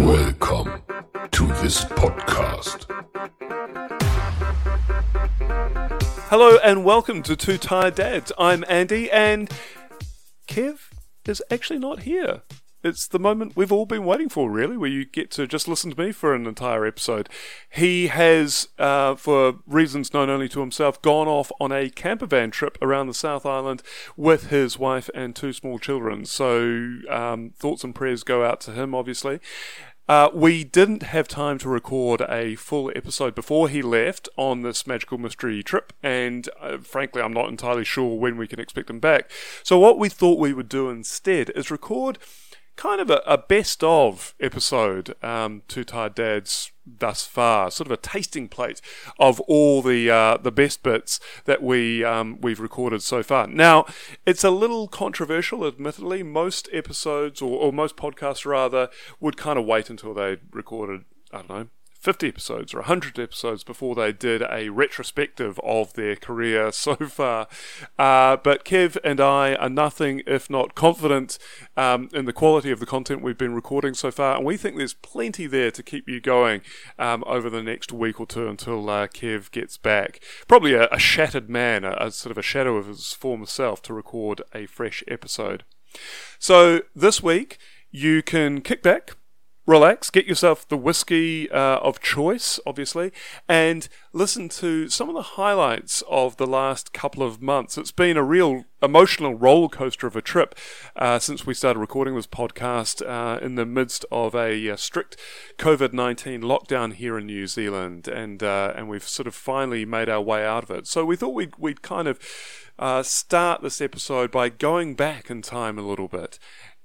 Welcome to this podcast. Hello and welcome to Two Tired Dads. I'm Andy and Kev is actually not here. It's the moment we've all been waiting for, really, where you get to just listen to me for an entire episode. He has, uh, for reasons known only to himself, gone off on a camper van trip around the South Island with his wife and two small children. So, um, thoughts and prayers go out to him, obviously. Uh, we didn't have time to record a full episode before he left on this magical mystery trip, and uh, frankly, I'm not entirely sure when we can expect him back. So, what we thought we would do instead is record kind of a, a best of episode, um, Two Tired Dads thus far, sort of a tasting plate of all the uh, the best bits that we um, we've recorded so far. Now, it's a little controversial, admittedly. Most episodes, or, or most podcasts rather, would kind of wait until they recorded. I don't know. 50 episodes or 100 episodes before they did a retrospective of their career so far. Uh, but Kev and I are nothing if not confident um, in the quality of the content we've been recording so far, and we think there's plenty there to keep you going um, over the next week or two until uh, Kev gets back. Probably a, a shattered man, a, a sort of a shadow of his former self, to record a fresh episode. So this week, you can kick back relax, get yourself the whiskey uh, of choice, obviously, and listen to some of the highlights of the last couple of months. It's been a real emotional roller coaster of a trip uh, since we started recording this podcast uh, in the midst of a uh, strict COVID nineteen lockdown here in New Zealand, and uh, and we've sort of finally made our way out of it. So we thought we'd we'd kind of. Uh, start this episode by going back in time a little bit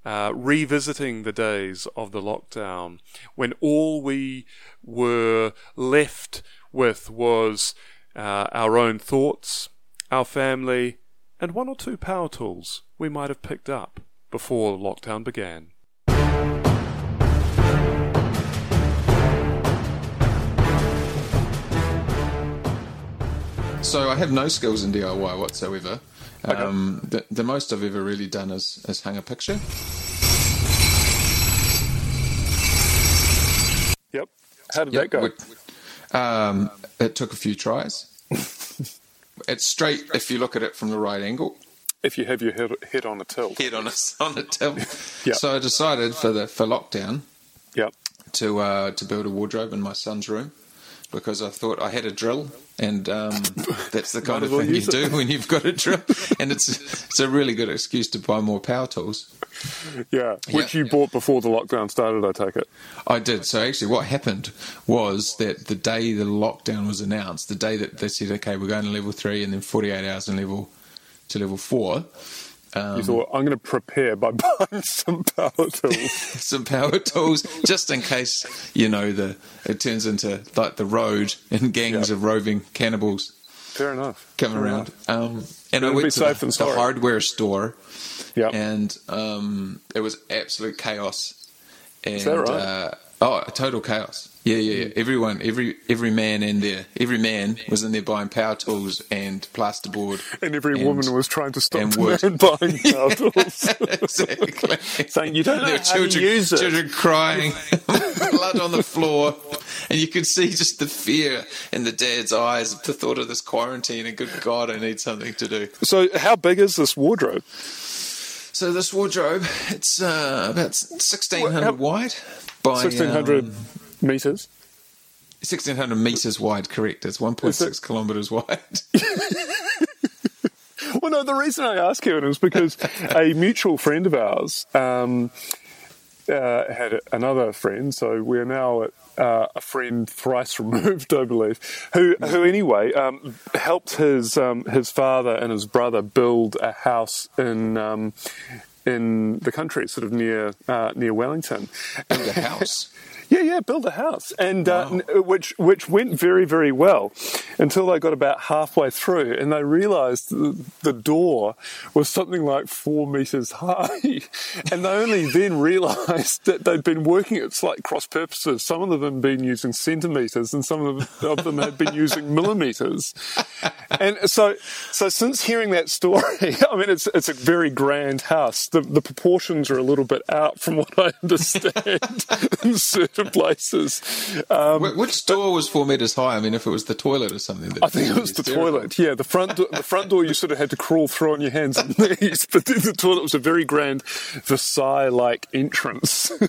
uh, revisiting the days of the lockdown when all we were left with was uh, our own thoughts, our family, and one or two power tools we might have picked up before the lockdown began. So I have no skills in DIY whatsoever. Um, the, the most I've ever really done is, is hang a picture. Yep. How did that go? we- Um, it took a few tries. it's straight if you look at it from the right angle. if you have your head, head on a tilt. Head on a on a tilt. Yeah. So I decided for the for lockdown Yep. to uh, to build a wardrobe in my son's room because I thought I had a drill and um, that's the kind of thing you it. do when you've got a drill and it's it's a really good excuse to buy more power tools. Yeah. Which Yeah. you bought before the lockdown started, I take it. I did. So actually, what happened was that the day the lockdown was announced, the day that they said, "Okay, we're going to level three, and then 48 hours in level to level four, um, You thought, I'm going to prepare by buying some power tools. some power tools just in case you know the it turns into like the road and gangs Yeah. of roving cannibals Fair enough. coming Fair around. enough. Um, and I went to the, the hardware store, Yep. and um, it was absolute chaos. And, that right? Uh, oh, total chaos. Yeah, yeah, yeah. Everyone, every every man in there, every man was in there buying power tools and plasterboard. and every and- woman was trying to stop and wood. man buying power tools. exactly. Saying, "You don't know There how were to children, use it." children crying, blood on the floor, and you could see just the fear in the dad's eyes at the thought of this quarantine. And good God, I need something to do. So, how big is this wardrobe? So this wardrobe, it's uh, about sixteen hundred wide by 1600 um, meters. 1600 meters wide. Correct. It's one point six Is kilometers wide. Well, no, the reason I ask Kevin is because a mutual friend of ours um, uh, had another friend, so we're now at uh, a friend thrice removed, I believe, who, who anyway um, helped his um, his father and his brother build a house in um, in the country, sort of near uh, near Wellington. the house. Yeah, yeah, build a house, and uh, which which went very very well until they got about halfway through, and they realised the, the door was something like four meters high, and they only then realised that they'd been working at slight cross purposes. Some of them had been using centimeters, and some of them, of them had been using millimeters. And so, so since hearing that story, I mean, it's it's a very grand house. The the proportions are a little bit out from what I understand places. Um, Which door was four meters high? I mean, if it was the toilet or something. I think it was the toilet. Yeah, the front do- the front door you sort of had to crawl through on your hands and knees, but then the toilet was a very grand Versailles like entrance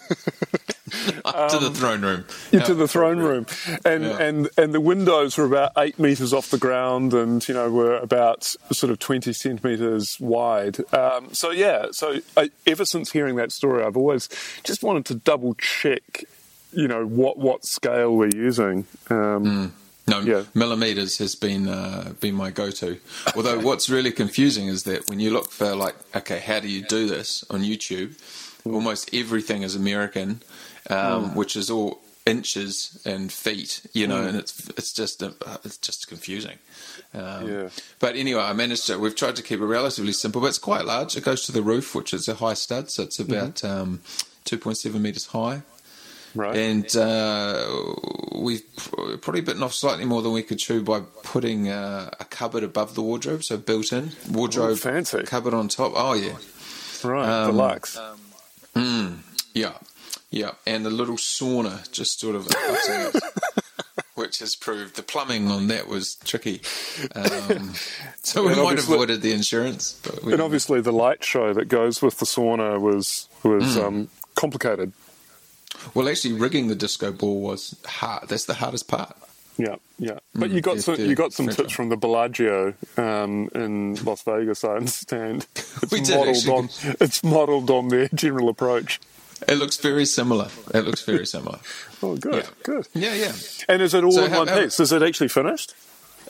Up to the throne room. into Yeah. the throne room, and Yeah. and and the windows were about eight meters off the ground, and you know were about sort of twenty centimeters wide. Um, so yeah, so I, ever since hearing that story, I've always just wanted to double check, you know, what what scale we're using. Um, No, Yeah. millimeters has been uh, been my go-to. Although what's really confusing is that when you look for like, okay, how do you do this on YouTube? Almost everything is American, um, which is all inches and feet, you know, and it's it's just uh, it's just confusing. Um, Yeah. But anyway, I managed to. We've tried to keep it relatively simple, but it's quite large. It goes to the roof, which is a high stud, so it's about um, two point seven meters high right. and uh, we've probably bitten off slightly more than we could chew by putting uh, a cupboard above the wardrobe, so built-in wardrobe, Oh, fancy. cupboard on top. Oh yeah, right. um, Deluxe. yeah, yeah, and the little sauna just sort of which has proved the plumbing on that was tricky. Um, so we might have avoided the insurance, but and obviously, the light show that goes with the sauna was was Hmm. um, complicated. Well, actually, rigging the disco ball was hard. That's the hardest part. Yeah, yeah. But you got some you got some tips from the Bellagio um, in Las Vegas. I understand. It's We did modelled actually. on it's modelled on their general approach. It looks very similar. It looks very similar. Oh, good, Yeah. good. Yeah, yeah. And is it all So in how- one how- piece? Is it actually finished?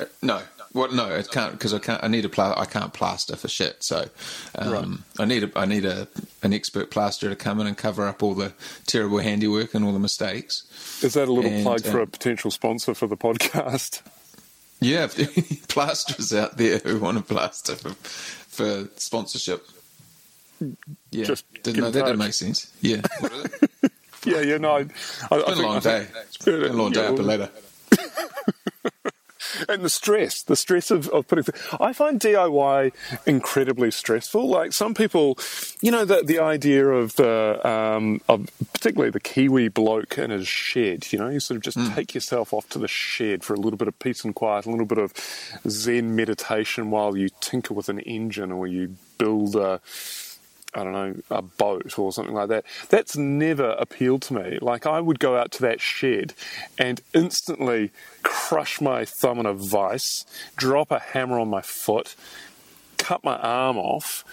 Uh, No, well, no, it can't because I can't. I need a pla- I can't plaster for shit. So um, I need a I need a an expert plasterer to come in and cover up all the terrible handiwork and all the mistakes. Is that a little And, plug for uh, a potential sponsor for the podcast? Yeah, if there are any plasterers out there who want to plaster for, for sponsorship. Yeah, Just didn't know that didn't make sense. Yeah, What is it? Yeah, yeah. No, I, I, it's been a long day. It's been a long day up and later. And the stress, the stress of, of putting. I find DIY incredibly stressful. Like some people, you know, the the idea of the um, of particularly the Kiwi bloke in his shed. You know, you sort of just take yourself off to the shed for a little bit of peace and quiet, a little bit of Zen meditation while you tinker with an engine or you build a. I don't know, a boat or something like that. That's never appealed to me. Like, I would go out to that shed and instantly crush my thumb in a vice, drop a hammer on my foot, cut my arm off,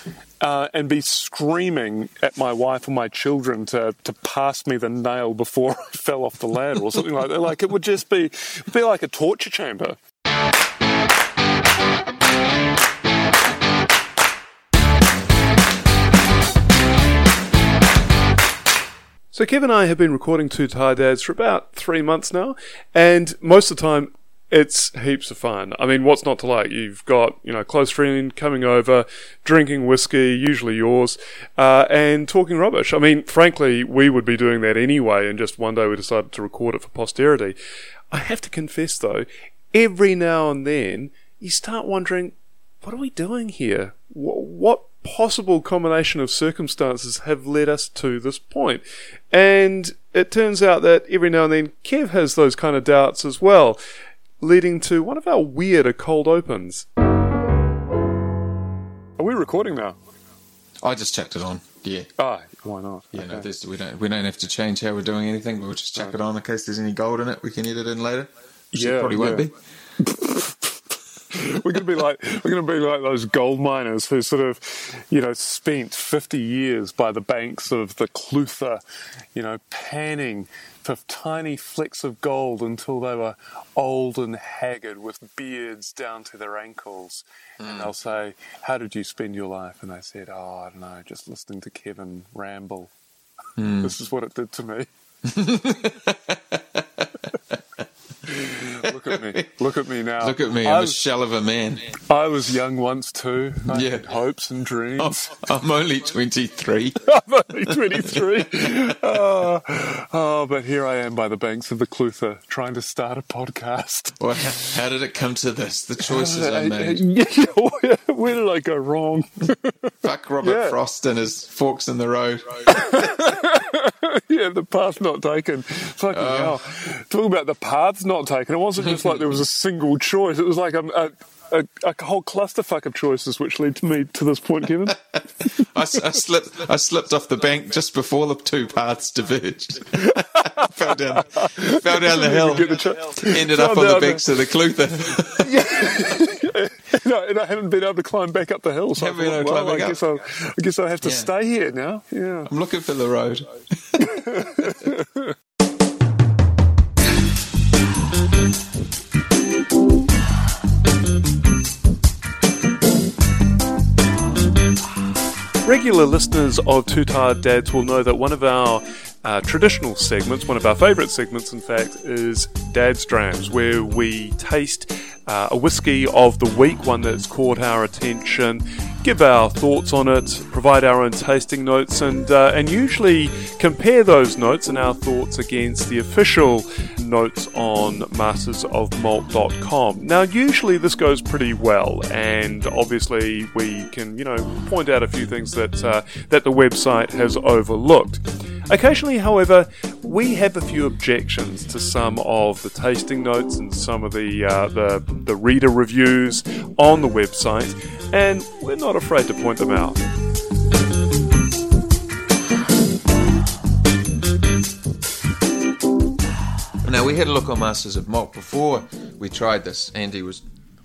uh, and be screaming at my wife or my children to, to pass me the nail before I fell off the ladder or something like that. Like, it would just be, be like a torture chamber. So Kev and I have been recording Two Tired Dads for about three months now, and most of the time it's heaps of fun. I mean, what's not to like? You've got you know close friend coming over, drinking whiskey, usually yours, uh, and talking rubbish. I mean, frankly, we would be doing that anyway, and just one day we decided to record it for posterity. I have to confess though, every now and then you start wondering, what are we doing here? Wh- What possible combination of circumstances have led us to this point? And it turns out that every now and then Kev has those kind of doubts as well, leading to one of our weirder cold opens. Are we recording now? I just checked it on. Yeah. Ah, why not? Yeah, no, Okay. there's, we don't we don't have to change how we're doing anything. We'll just check it on in case there's any gold in it. We can edit in later. Which Yeah, probably won't yeah. be. we're going to be like we're going to be like those gold miners who sort of, you know, spent 50 years by the banks of the Clutha, you know, panning for tiny flecks of gold until they were old and haggard with beards down to their ankles. And hmm. they'll say, "How did you spend your life?" And they said, "Oh, I don't know, just listening to Kevin ramble." Hmm. This is what it did to me. Look at me. Look at me now. Look at me, I I'm a shell of a man. I was young once too. I Yeah. had hopes and dreams. I'm only 23. I'm only 23. oh, oh, but here I am by the banks of the Clutha trying to start a podcast. Well, how, how did it come to this? The choices I uh, made. Yeah, where, where did I go wrong? Fuck Robert Yeah. Frost and his forks in the road. yeah, the path not taken. Fucking oh. hell. Talking about the paths not taken, it wasn't just like there was a single choice. It was like a, a, a, a whole clusterfuck of choices which led to me to this point, Kevin. I, I slipped. I slipped off the bank just before the two paths diverged. fell down. Fell down the hill. The Ended Fell up on the banks of the Clutha. no, and I haven't been able to climb back up the hill. So I, thought, well, I guess I'll, I guess I'll have to Yeah. stay here now. Yeah. I'm looking for the road. Regular listeners of Two Tired Dads will know that one of our traditional segments, one of our favourite segments, in fact, is Dad's Drams, where we taste uh, a whiskey of the week, one that's caught our attention, give our thoughts on it, provide our own tasting notes, and uh, and usually compare those notes and our thoughts against the official notes on mastersofmalt.com. Now, usually this goes pretty well, and obviously we can, you know, point out a few things that uh, that the website has overlooked. Occasionally, however, we have a few objections to some of the tasting notes and some of the uh, the, the reader reviews on the website, and we're not afraid to point them out. Now we had a look on Masters of Malt before we tried this. Andy was,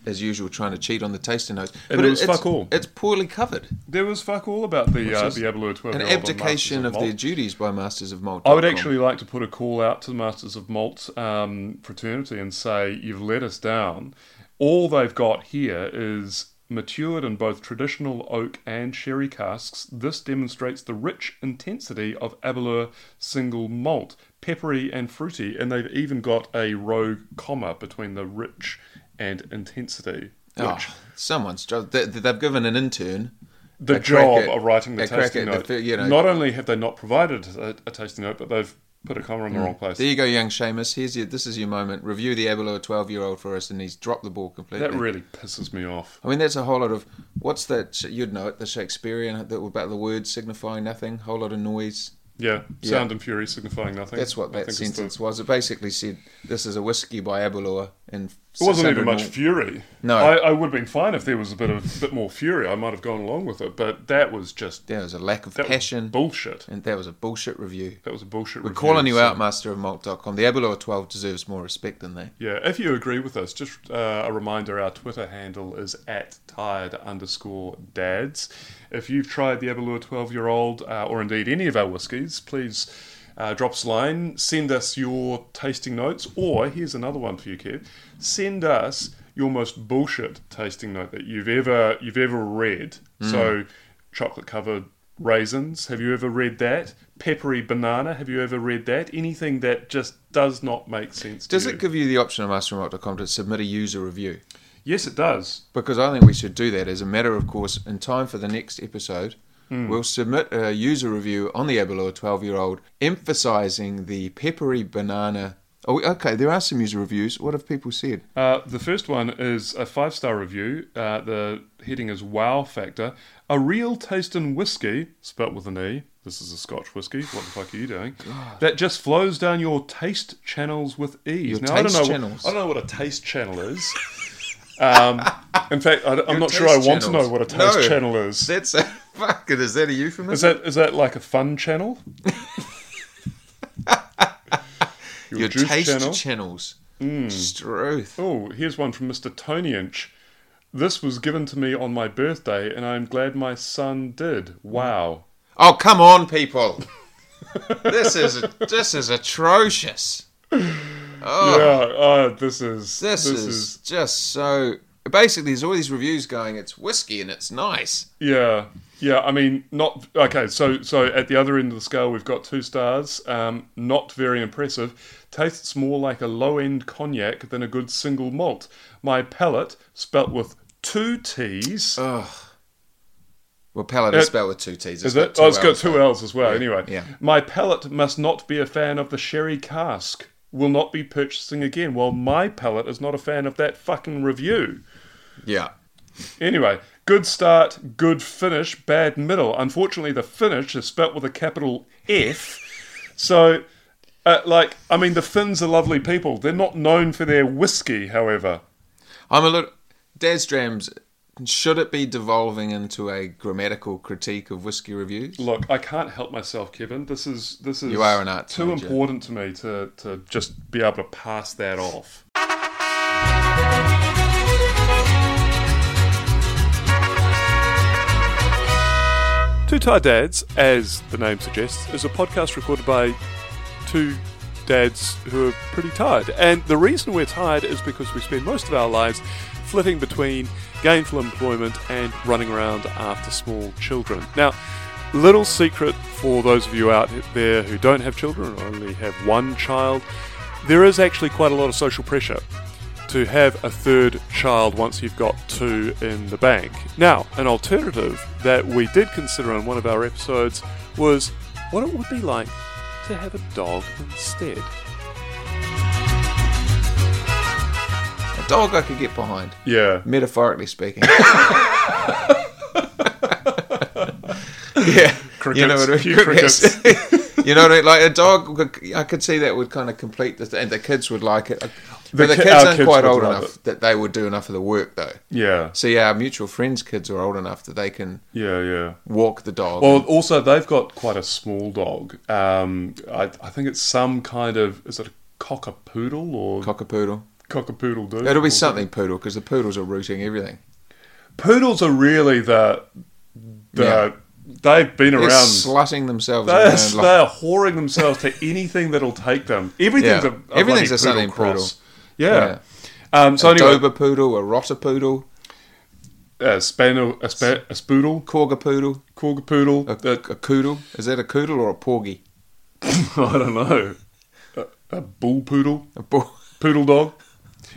as usual, trying to cheat on the tasting notes, And it was it's, fuck all. It's poorly covered. There was fuck all about the uh, the Aberlour 12 An abdication of their duties by Masters of Malt. I would actually like to put a call out to the Masters of Malt um, fraternity and say, you've let us down. All they've got here is matured in both traditional oak and sherry casks. This demonstrates the rich intensity of Aberlour single malt, peppery and fruity, and they've even got a rogue comma between the rich and intensity. Ah, which Oh, someone's job. They, they've given an intern the job at- of writing the tasting the note. fi- you know- Not only have they not provided a, a tasting note, but they've put a comma in the hmm. wrong place. There you go, young Seamus. Here's your. This is your moment. Review the Aberlour twelve-year-old for us, and he's dropped the ball completely. That really pisses me off. I mean, that's a whole lot of. What's that? You'd know it. The Shakespearean that about the words signifying nothing. Whole lot of noise. Yeah, Yeah. sound and fury signifying nothing. That's what that is the- sentence was. It basically said, "This is a whiskey by Aberlour." And It wasn't even much fury. No. I, I would have been fine if there was a bit of bit more fury. I might have gone along with it, but that was just There was a lack of passion, bullshit. and that was a bullshit review. That was a bullshit. We're review, calling you so- out, masterofmalt.com. The Aberlour 12 deserves more respect than that. Yeah, if you agree with us, just uh, a reminder: our Twitter handle is at tired underscore dads. If you've tried the Aberlour twelve-year-old, uh, or indeed any of our whiskies, please. Uh, drop us a line, send us your tasting notes, or here's another one for you, kid. Send us your most bullshit tasting note that you've ever you've ever read. So, chocolate covered raisins. Have you ever read that? Peppery banana. Have you ever read that? Anything that just does not make sense. Does to you. it give you the option on masterofmalt.com to submit a user review? Yes, it does. Because I think we should do that as a matter of course. In time for the next episode, Hmm. we'll submit a user review on the Aberlour 12 year old, emphasizing the peppery banana. Oh, okay, there are some user reviews. What have people said? Uh, the first one is a five star review. Uh, the heading is Wow Factor. A real taste in whiskey, spelt with an E. This is a Scotch whiskey. What the fuck are you doing? That just flows down your taste channels with ease. Your now, I don't taste know. channels. I don't know what a taste channel is. um, in fact, I, am not sure I want to know what a taste No. channel is. That's a fuck it. Is that a euphemism? Is that is that like a fun channel? Your juice taste channel? Channels? Struth. Oh, here's one from Mr. Tony Inch. This was given to me on my birthday, and I'm glad my son did. Wow. Oh come on, people! this is this is atrocious. Oh, Yeah, uh, this is this, is, just so basically there's all these reviews going, it's whiskey and it's nice. Yeah, yeah. I mean, not okay. So, so at the other end of the scale, we've got two stars. Um, not very impressive. Tastes more like a low-end cognac than a good single malt. My palate, spelt with two T's. Ugh. Well, palate is spelled with two T's. is got it? Oh, it's got L's, two though. L's as well. Anyway, yeah. my palate must not be a fan of the sherry cask. Will not be purchasing again. Well, my palate is not a fan of that fucking review. Yeah. Anyway, good start, good finish, bad middle. Unfortunately, the finish is spelt with a capital F. So, uh, like, I mean, the Finns are lovely people. They're not known for their whiskey, however. I'm a little. Dad's Drams, should it be devolving into a grammatical critique of whiskey reviews? Look, I can't help myself, Kevin. This is this is You are an art too major. important to me to to just be able to pass that off. Two Tired Dads, as the name suggests, is a podcast recorded by two dads who are pretty tired. And the reason we're tired is because we spend most of our lives flitting between gainful employment and running around after small children. Now, little secret for those of you out there who don't have children or only have one child, there is actually quite a lot of social pressure to have a third child once you've got two in the bank. Now, an alternative that we did consider in one of our episodes was what it would be like to have a dog instead. A dog I could get behind, Yeah. metaphorically speaking. yeah. You know what I mean? Cute crickets. you know what I mean? Like a dog, I could see that would kind of complete the, and the kids would like it. But the ki- kids aren't kids quite old enough that they would do enough of the work, though. Yeah. So yeah, our mutual friends' kids are old enough that they can Yeah, yeah. walk the dog. Well, also they've got quite a small dog. Um, I, I think it's some kind of is it a cockapoodle or cockapoodle? Dude? It'll be something poodle because the poodles are rooting everything. Poodles are really the the Yeah. they've been They're around. slutting themselves They're, around. like- they're whoring themselves to anything that'll take them. Everything's Yeah. a, a Everything's a something poodle poodle. cross. Yeah. Um, so a anyway, Dober poodle, a Rotter poodle, a spaniel, a, spa, a spoodle, Corga poodle, corga poodle. a, a coodle. Is that a coodle or a porgy? I don't know. A, a bull poodle. A bull. poodle dog.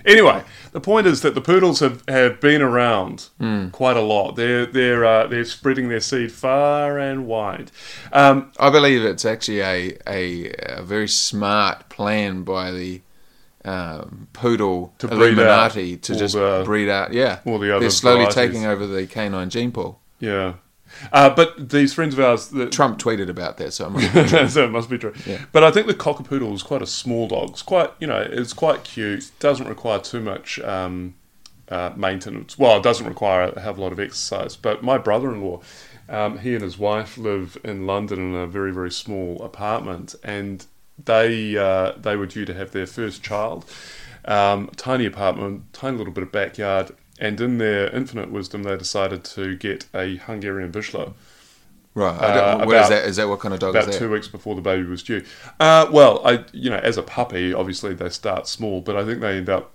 Anyway, the point is that the poodles have, have been around Hmm. quite a lot. They're they're uh, they're spreading their seed far and wide. Um, I believe it's actually a, a, a very smart plan by the um, poodle To Illuminati to just the- breed out. Yeah, all the other they're slowly varieties. taking over the canine gene pool. yeah, uh, but these friends of ours, that, Trump tweeted about that, so I'm so it must be true. Yeah. But I think the cockapoodle is quite a small dog. It's quite you know it's quite cute. Doesn't require too much. Um, uh, maintenance. Well, it doesn't require a hell a lot of exercise. But my brother-in-law, um, he and his wife live in London in a very very small apartment, and they uh, they were due to have their first child. Um, tiny apartment, tiny little bit of backyard, and in their infinite wisdom, they decided to get a Hungarian Vizsla right. Uh, is about- that? Is that what kind of dog about is two weeks before the baby was due. Uh, well, I you know, as a puppy, obviously they start small, but I think they end up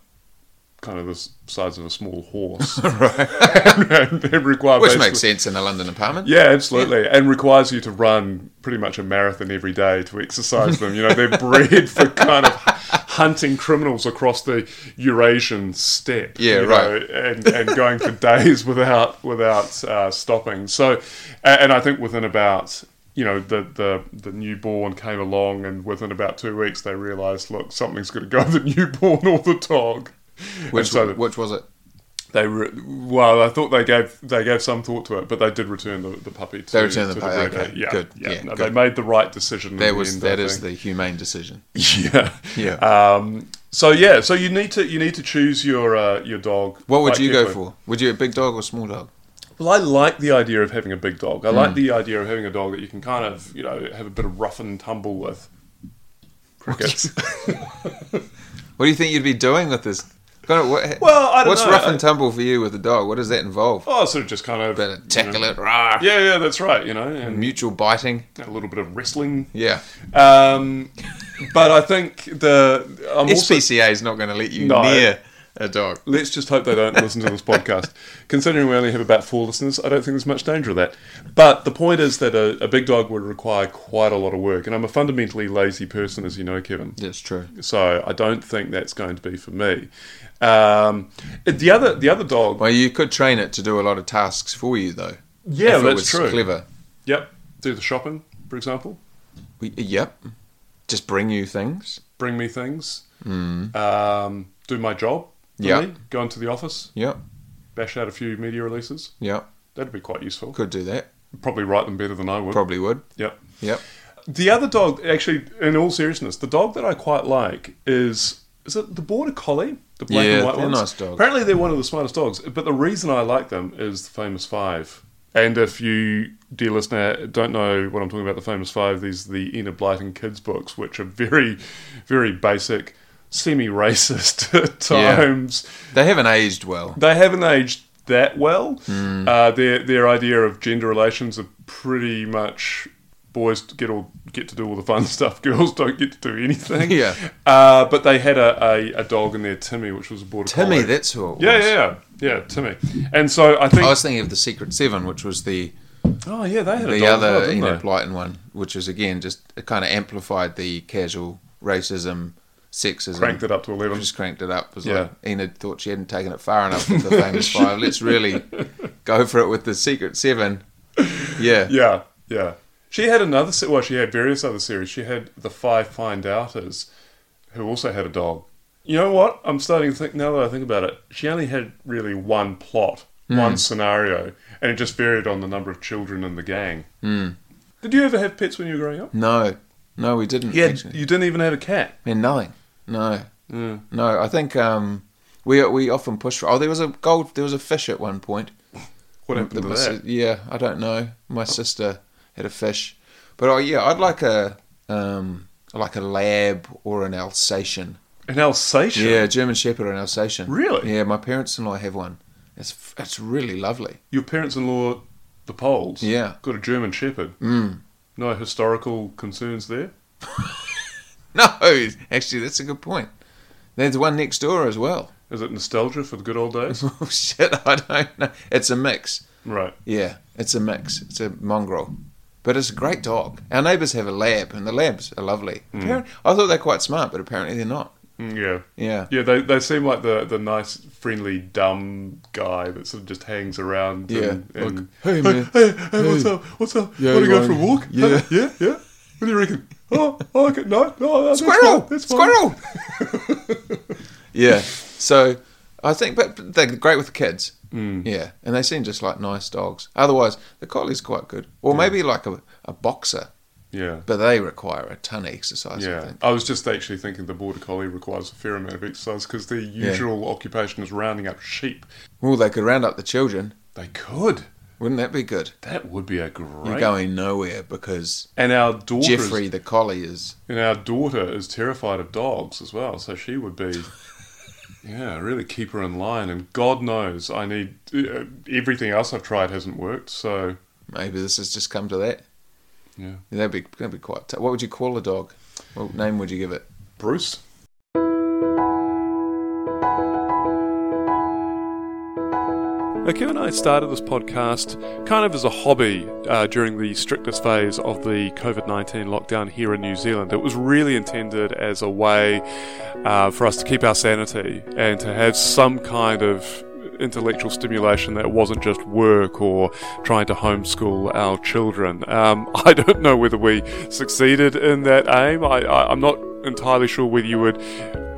kind of the size of a small horse. right. and, they require Which makes sense in a London apartment. Yeah, absolutely, and requires you to run pretty much a marathon every day to exercise them. You know, they're bred for kind of hunting criminals across the Eurasian steppe. Yeah, you right. know, and, and going for days without without uh, stopping. So, and I think within about you know the, the the newborn came along, and within about two weeks they realised, look, something's going to go the newborn or the dog. Which, so which was it? They re- well, I thought they gave they gave some thought to it, but they did return the, the puppy. To, They returned the puppy, okay, yeah, good, Yeah, yeah, no, good. they made the right decision. in That the was end, that is the humane decision. yeah Yeah. Um, so yeah, so you need to you need to choose your uh, your dog. What would you go for? Would you a big dog or small dog? Well, I like the idea of having a big dog. I Hmm. like the idea of having a dog that you can kind of you know have a bit of rough and tumble with. Crickets. What do you think you'd be doing with this? Kind of, what, Well, I don't what's know. rough I- and tumble for you with a dog? What does that involve? oh, sort of just kind of Better tackle you know- it, rah, Yeah, yeah, that's right. You know, and mutual biting. a little bit of wrestling. Yeah, Um, but I think the I'm also SPCA is not going to let you No. near a dog. Let's just hope they don't listen to this podcast. Considering we only have about four listeners, I don't think there's much danger of that. But the point is that a, a big dog would require quite a lot of work, and I'm a fundamentally lazy person, as you know, Kevin. That's true. So I don't think that's going to be for me. Um, the other, the other dog. Well, you could train it to do a lot of tasks for you, though. Yeah, if it that's was true. Clever. Yep, do the shopping, for example. We, yep. Just bring you things. Bring me things. Um, do my job. Yeah. me, Go into the office. Yeah. Bash out a few media releases. Yeah. That'd be quite useful. Could do that. Probably write them better than I would. Probably would. Yep. Yep. The other dog, actually, in all seriousness, the dog that I quite like is is it the border collie, the black Yeah, and white they're ones. nice dogs. Apparently, they're one of the smartest dogs. But the reason I like them is the famous five. And if you, dear listener, don't know what I'm talking about, the famous five, these are the Enid Blyton kids books, which are very, very basic, semi-racist at Yeah. times. They haven't aged well. They haven't aged that well. Hmm. Uh, their their idea of gender relations are pretty much boys get all get to do all the fun stuff, girls don't get to do anything. Yeah. Uh, but they had a, a, a dog in there, Timmy, which was a border Timmy, collie. that's who it was. yeah, yeah, yeah, yeah, Timmy. And so I think, I was thinking of the Secret Seven, which was the oh yeah, they had a the dog well, other didn't Enid? Blyton one, which was again just it kind of amplified the casual racism, sexism. Cranked it up to eleven. Just cranked it up. Was Yeah. like Enid thought she hadn't taken it far enough with the famous five. Let's really go for it with the Secret Seven. Yeah. Yeah, yeah. She had another. Well, she had various other series. She had the Five Find Outers, who also had a dog. You know what? I'm starting to think now that I think about it. She only had really one plot, one scenario, and it just varied on the number of children in the gang. Mm. Did you ever have pets when you were growing up? No, no, we didn't. Yeah, actually. you didn't even have a cat. And nothing. No, Mm. no. I think um, we we often push. For, oh, there was a gold. There was a fish at one point. What happened to My that? Yeah, I don't know. My sister had a fish, but oh yeah, I'd like a um, like a lab or an Alsatian. An Alsatian. Yeah, German Shepherd or an Alsatian. Really? Yeah, my parents-in-law have one. It's it's really lovely. Your parents-in-law, the Poles. Yeah. Got a German Shepherd. Mm. No historical concerns there. No, actually, that's a good point. There's one next door as well. Is it nostalgia for the good old days? Oh shit, I don't know. It's a mix. right. Yeah, it's a mix. It's a mongrel. But it's a great dog. Our neighbours have a lab, and the labs are lovely. Appar- I thought they're quite smart, but apparently they're not. Mm, yeah. Yeah. Yeah, they, they seem like the, the nice, friendly, dumb guy that sort of just hangs around. Yeah, And, and like, "Hey, man. hey, hey, what's Hey. up? What's up? Yeah, Want to go for a walk? Yeah. Huh? yeah, yeah. What do you reckon? Oh, oh okay, no, no, that's Squirrel! fine, That's fine. Squirrel! yeah. So I think, but they're great with the kids. Mm. Yeah, and they seem just like nice dogs. Otherwise, the collie's quite good, or maybe like a, a boxer, Yeah. but they require a ton of exercise. I Yeah, think. I was just actually thinking the border collie requires a fair amount of exercise because their usual occupation is rounding up sheep. Well, they could round up the children. They could. Wouldn't that be good? That would be a great. You're going nowhere because and our daughter, Jeffrey is, the collie is. and our daughter is terrified of dogs as well, so she would be. Yeah, really keep her in line, and God knows I need uh, everything else I've tried hasn't worked. So Maybe this has just come to that. yeah, That'd be that'd be quite. T- what would you call a dog? What name would you give it? Bruce. Now, and I started this podcast kind of as a hobby uh, during the strictest phase of the COVID 19 lockdown here in New Zealand. It was really intended as a way uh, for us to keep our sanity and to have some kind of intellectual stimulation that wasn't just work or trying to homeschool our children. Um, I don't know whether we succeeded in that aim. I, I'm not entirely sure whether you would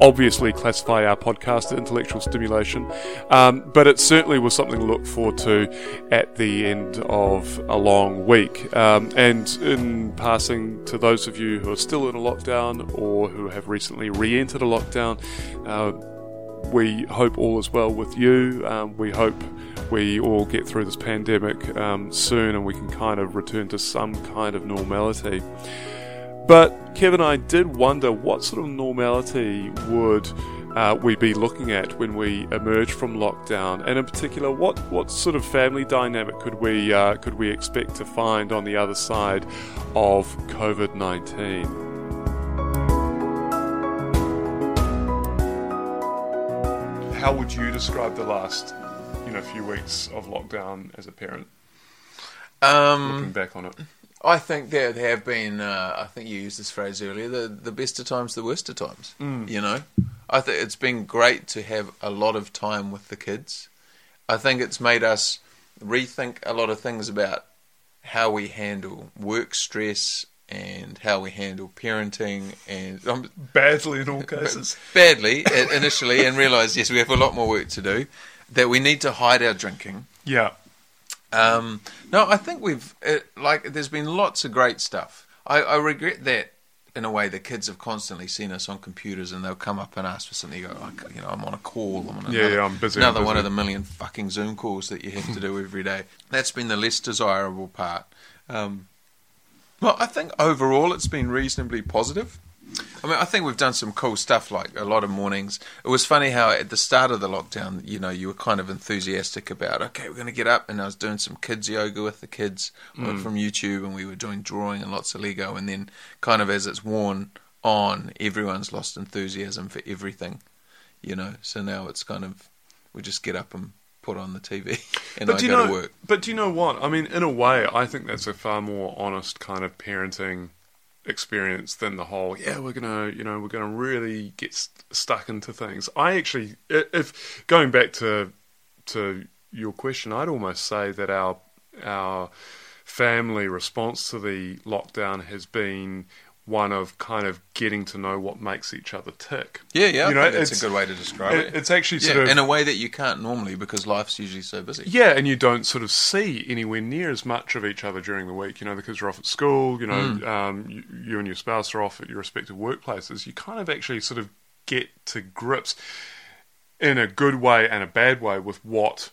obviously classify our podcast as intellectual stimulation, um, but it certainly was something to look forward to at the end of a long week. Um, and in passing to those of you who are still in a lockdown or who have recently re entered a lockdown, uh, we hope all is well with you. Um, we hope we all get through this pandemic um, soon and we can kind of return to some kind of normality. But Kevin and I did wonder what sort of normality would uh, we be looking at when we emerge from lockdown, and in particular, what, what sort of family dynamic could we uh, could we expect to find on the other side of COVID nineteen? how would you describe the last, you know, few weeks of lockdown as a parent? Um, Looking back on it, I think there have been. Uh, I think you used this phrase earlier. The the best of times, the worst of times. You know, I think it's been great to have a lot of time with the kids. I think it's made us rethink a lot of things about how we handle work stress and how we handle parenting and um, badly in all cases. badly initially, and realise yes, we have a lot more work to do. That we need to hide our drinking. Yeah, Um, no, I think we've it, like. There's been lots of great stuff. I, I regret that in a way. The kids have constantly seen us on computers, and they'll come up and ask for something. You go, "I- you know, I'm on a call. I'm on Yeah, another, yeah, I'm busy, I'm Another one of the million fucking Zoom calls that you have to do every day. That's been the less desirable part. Um, well, I think overall it's been reasonably positive. I mean, I think we've done some cool stuff, like a lot of mornings. It was funny how at the start of the lockdown, you know, you were kind of enthusiastic about, okay, we're going to get up, and I was doing some kids yoga with the kids uh, from YouTube, and we were doing drawing and lots of Lego, and then kind of as it's worn on, everyone's lost enthusiasm for everything, you know. So now it's kind of we just get up and put on the TV, and I do you go know? to work. But do you know what? I mean, in a way, I think that's a far more honest kind of parenting experience than the whole. Yeah, we're gonna, you know, we're gonna really get st- stuck into things. I actually, if going back to to your question, I'd almost say that our our family response to the lockdown has been one of kind of getting to know what makes each other tick. Yeah, yeah, You I know, think that's it's- a good way to describe It- it. it's actually sort yeah, of in a way that you can't normally because life's usually so busy. Yeah, and you don't sort of see anywhere near as much of each other during the week. You know, the kids are off at school. You know, um, you, you and your spouse are off at your respective workplaces. You kind of actually sort of get to grips in a good way and a bad way with what,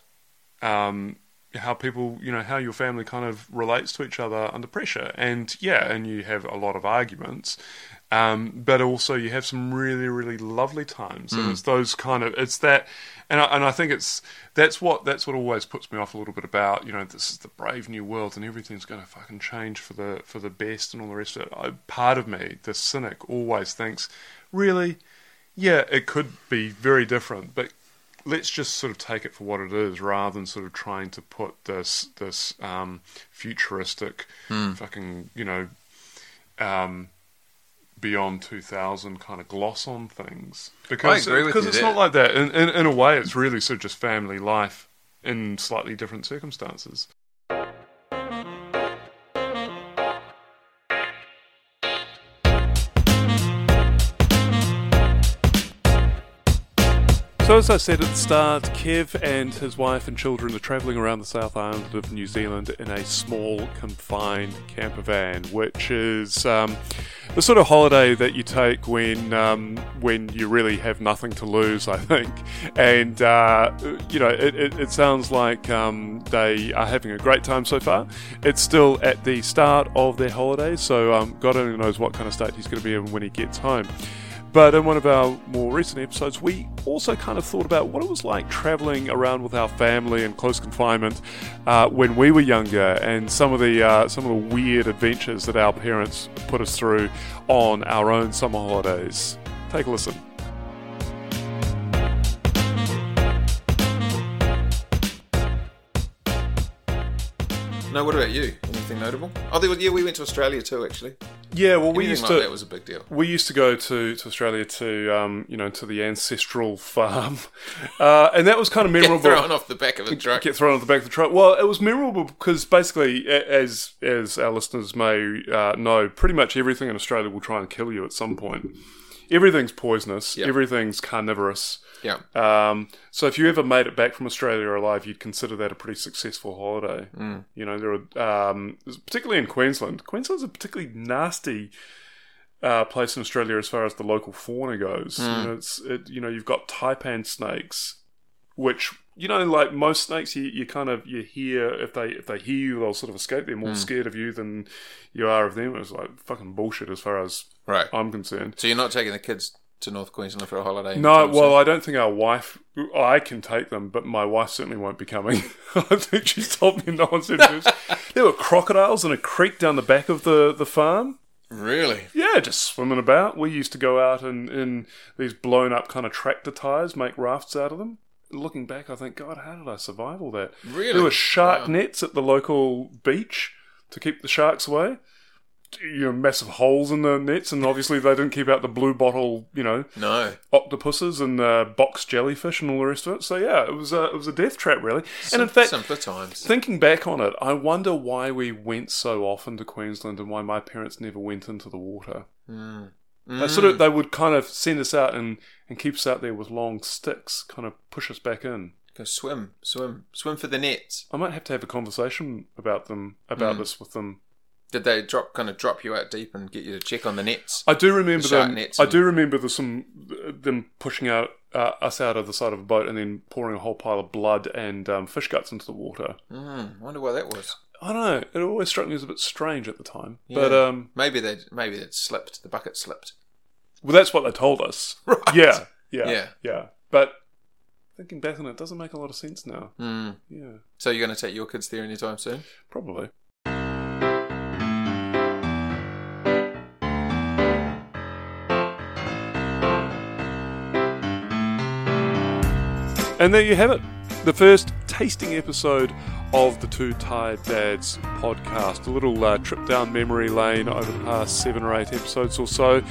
um, how people, you know, how your family kind of relates to each other under pressure. And yeah, and you have a lot of arguments. Um, but also you have some really, really lovely times, and it's those kind of it's that, and I, and I think it's that's what that's what always puts me off a little bit about you know this is the brave new world and everything's going to fucking change for the for the best and all the rest of it. I, part of me, the cynic, always thinks, really, yeah, it could be very different, but let's just sort of take it for what it is, rather than sort of trying to put this this um, futuristic, fucking you know, um, beyond 2000 kind of gloss on things. Because agree with because it's there. not like that. In, in in a way it's really sort of just family life in slightly different circumstances So, as I said at the start, Kev and his wife and children are travelling around the South Island of New Zealand in a small, confined camper van, which is um, the sort of holiday that you take when um, when you really have nothing to lose, I think. And uh, you know, it, it, it sounds like um, they are having a great time so far. It's still at the start of their holiday, so um, God only knows what kind of state he's going to be in when he gets home. But in one of our more recent episodes, we also kind of thought about what it was like traveling around with our family in close confinement uh, when we were younger, and some of the uh, some of the weird adventures that our parents put us through on our own summer holidays. Take a listen. No, what about you? Anything notable? Oh, yeah, we went to Australia too, actually. Yeah, well, we Anything used like to. that was a big deal. We used to go to, to Australia to um, you know to the ancestral farm, uh, and that was kind of memorable. Get thrown off the back of a truck. get thrown off the back of the truck. Well, it was memorable because basically, as as our listeners may uh, know, pretty much everything in Australia will try and kill you at some point. Everything's poisonous. Yeah. Everything's carnivorous. Yeah. Um, so if you ever made it back from Australia alive, you'd consider that a pretty successful holiday. Mm. You know, there are um, particularly in Queensland. Queensland's a particularly nasty uh, place in Australia as far as the local fauna goes. Mm. You know, it's it, you know you've got taipan snakes, which you know like most snakes, you, you kind of you hear if they if they hear you, they'll sort of escape. They're Mm. more scared of you than you are of them. It's like fucking bullshit as far as Right. I'm concerned. So you're not taking the kids to North Queensland for a holiday? No, well? I don't think our wife. I can take them, but my wife certainly won't be coming. I think she's told me no one said this. there were crocodiles in a creek down the back of the, the farm. Really? Yeah, just swimming about. We used to go out in, in these blown up kind of tractor tires, make rafts out of them. Looking back, I think, God, how did I survive all that? Really? There were shark Wow. nets at the local beach to keep the sharks away. You know, massive holes in the nets, and obviously they didn't keep out the blue bottle, you know, No. octopuses and uh, box jellyfish and all the rest of it. So yeah, it was a it was a death trap really. and in fact, simpler times. thinking back on it, I wonder why we went so often to Queensland and why my parents never went into the water. Mm. They sort of they would kind of send us out and, and keep us out there with long sticks, kind of push us back in. Go swim, swim, swim for the nets. I might have to have a conversation about them about this with them. Did they drop kind of drop you out deep and get you to check on the nets? I do remember The them. nets I do remember the, some them pushing out uh, us out of the side of a boat and then pouring a whole pile of blood and um, fish guts into the water. Mm, wonder why that was. I don't know. It always struck me as a bit strange at the time. But um, Maybe they maybe it slipped. The bucket slipped. well, that's what they told us. Right. Yeah, yeah, Yeah. yeah. But thinking back on it, it doesn't make a lot of sense now. Mm. Yeah, So you're going to take your kids there anytime soon? probably. And there you have it. The first tasting episode of the Two Tired Dads podcast. A little uh, trip down memory lane over the past seven or eight episodes or so,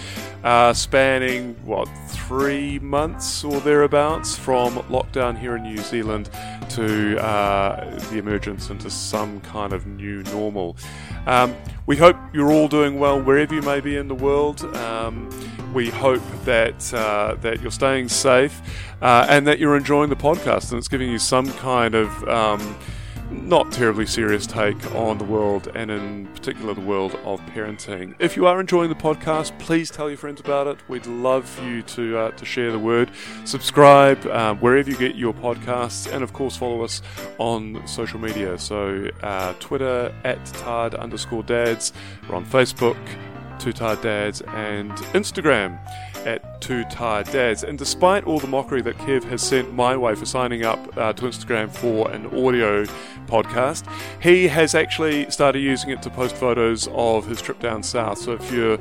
uh, spanning, what, three months or thereabouts from lockdown here in New Zealand to uh, the emergence into some kind of new normal. Um, we hope you're all doing well wherever you may be in the world. Um, we hope that uh, that you're staying safe uh, and that you're enjoying the podcast and it's giving you some kind of um, not terribly serious take on the world and in particular the world of parenting. If you are enjoying the podcast, please tell your friends about it. We'd love you to uh, to share the word. Subscribe um, wherever you get your podcasts, and of course follow us on social media. So uh, Twitter at tard underscore dads. We're on Facebook. Two Tired Dads, and Instagram at Two Tired Dads. And despite all the mockery that Kev has sent my way for signing up uh, to Instagram for an audio podcast, he has actually started using it to post photos of his trip down south. So if you're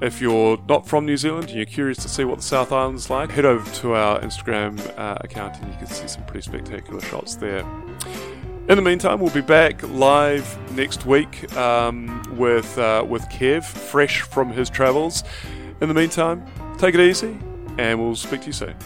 if you're not from New Zealand and you're curious to see what the South Island is like, head over to our Instagram uh, account and you can see some pretty spectacular shots there. In the meantime, we'll be back live next week um, with uh, with Kev, fresh from his travels. In the meantime, take it easy, and we'll speak to you soon.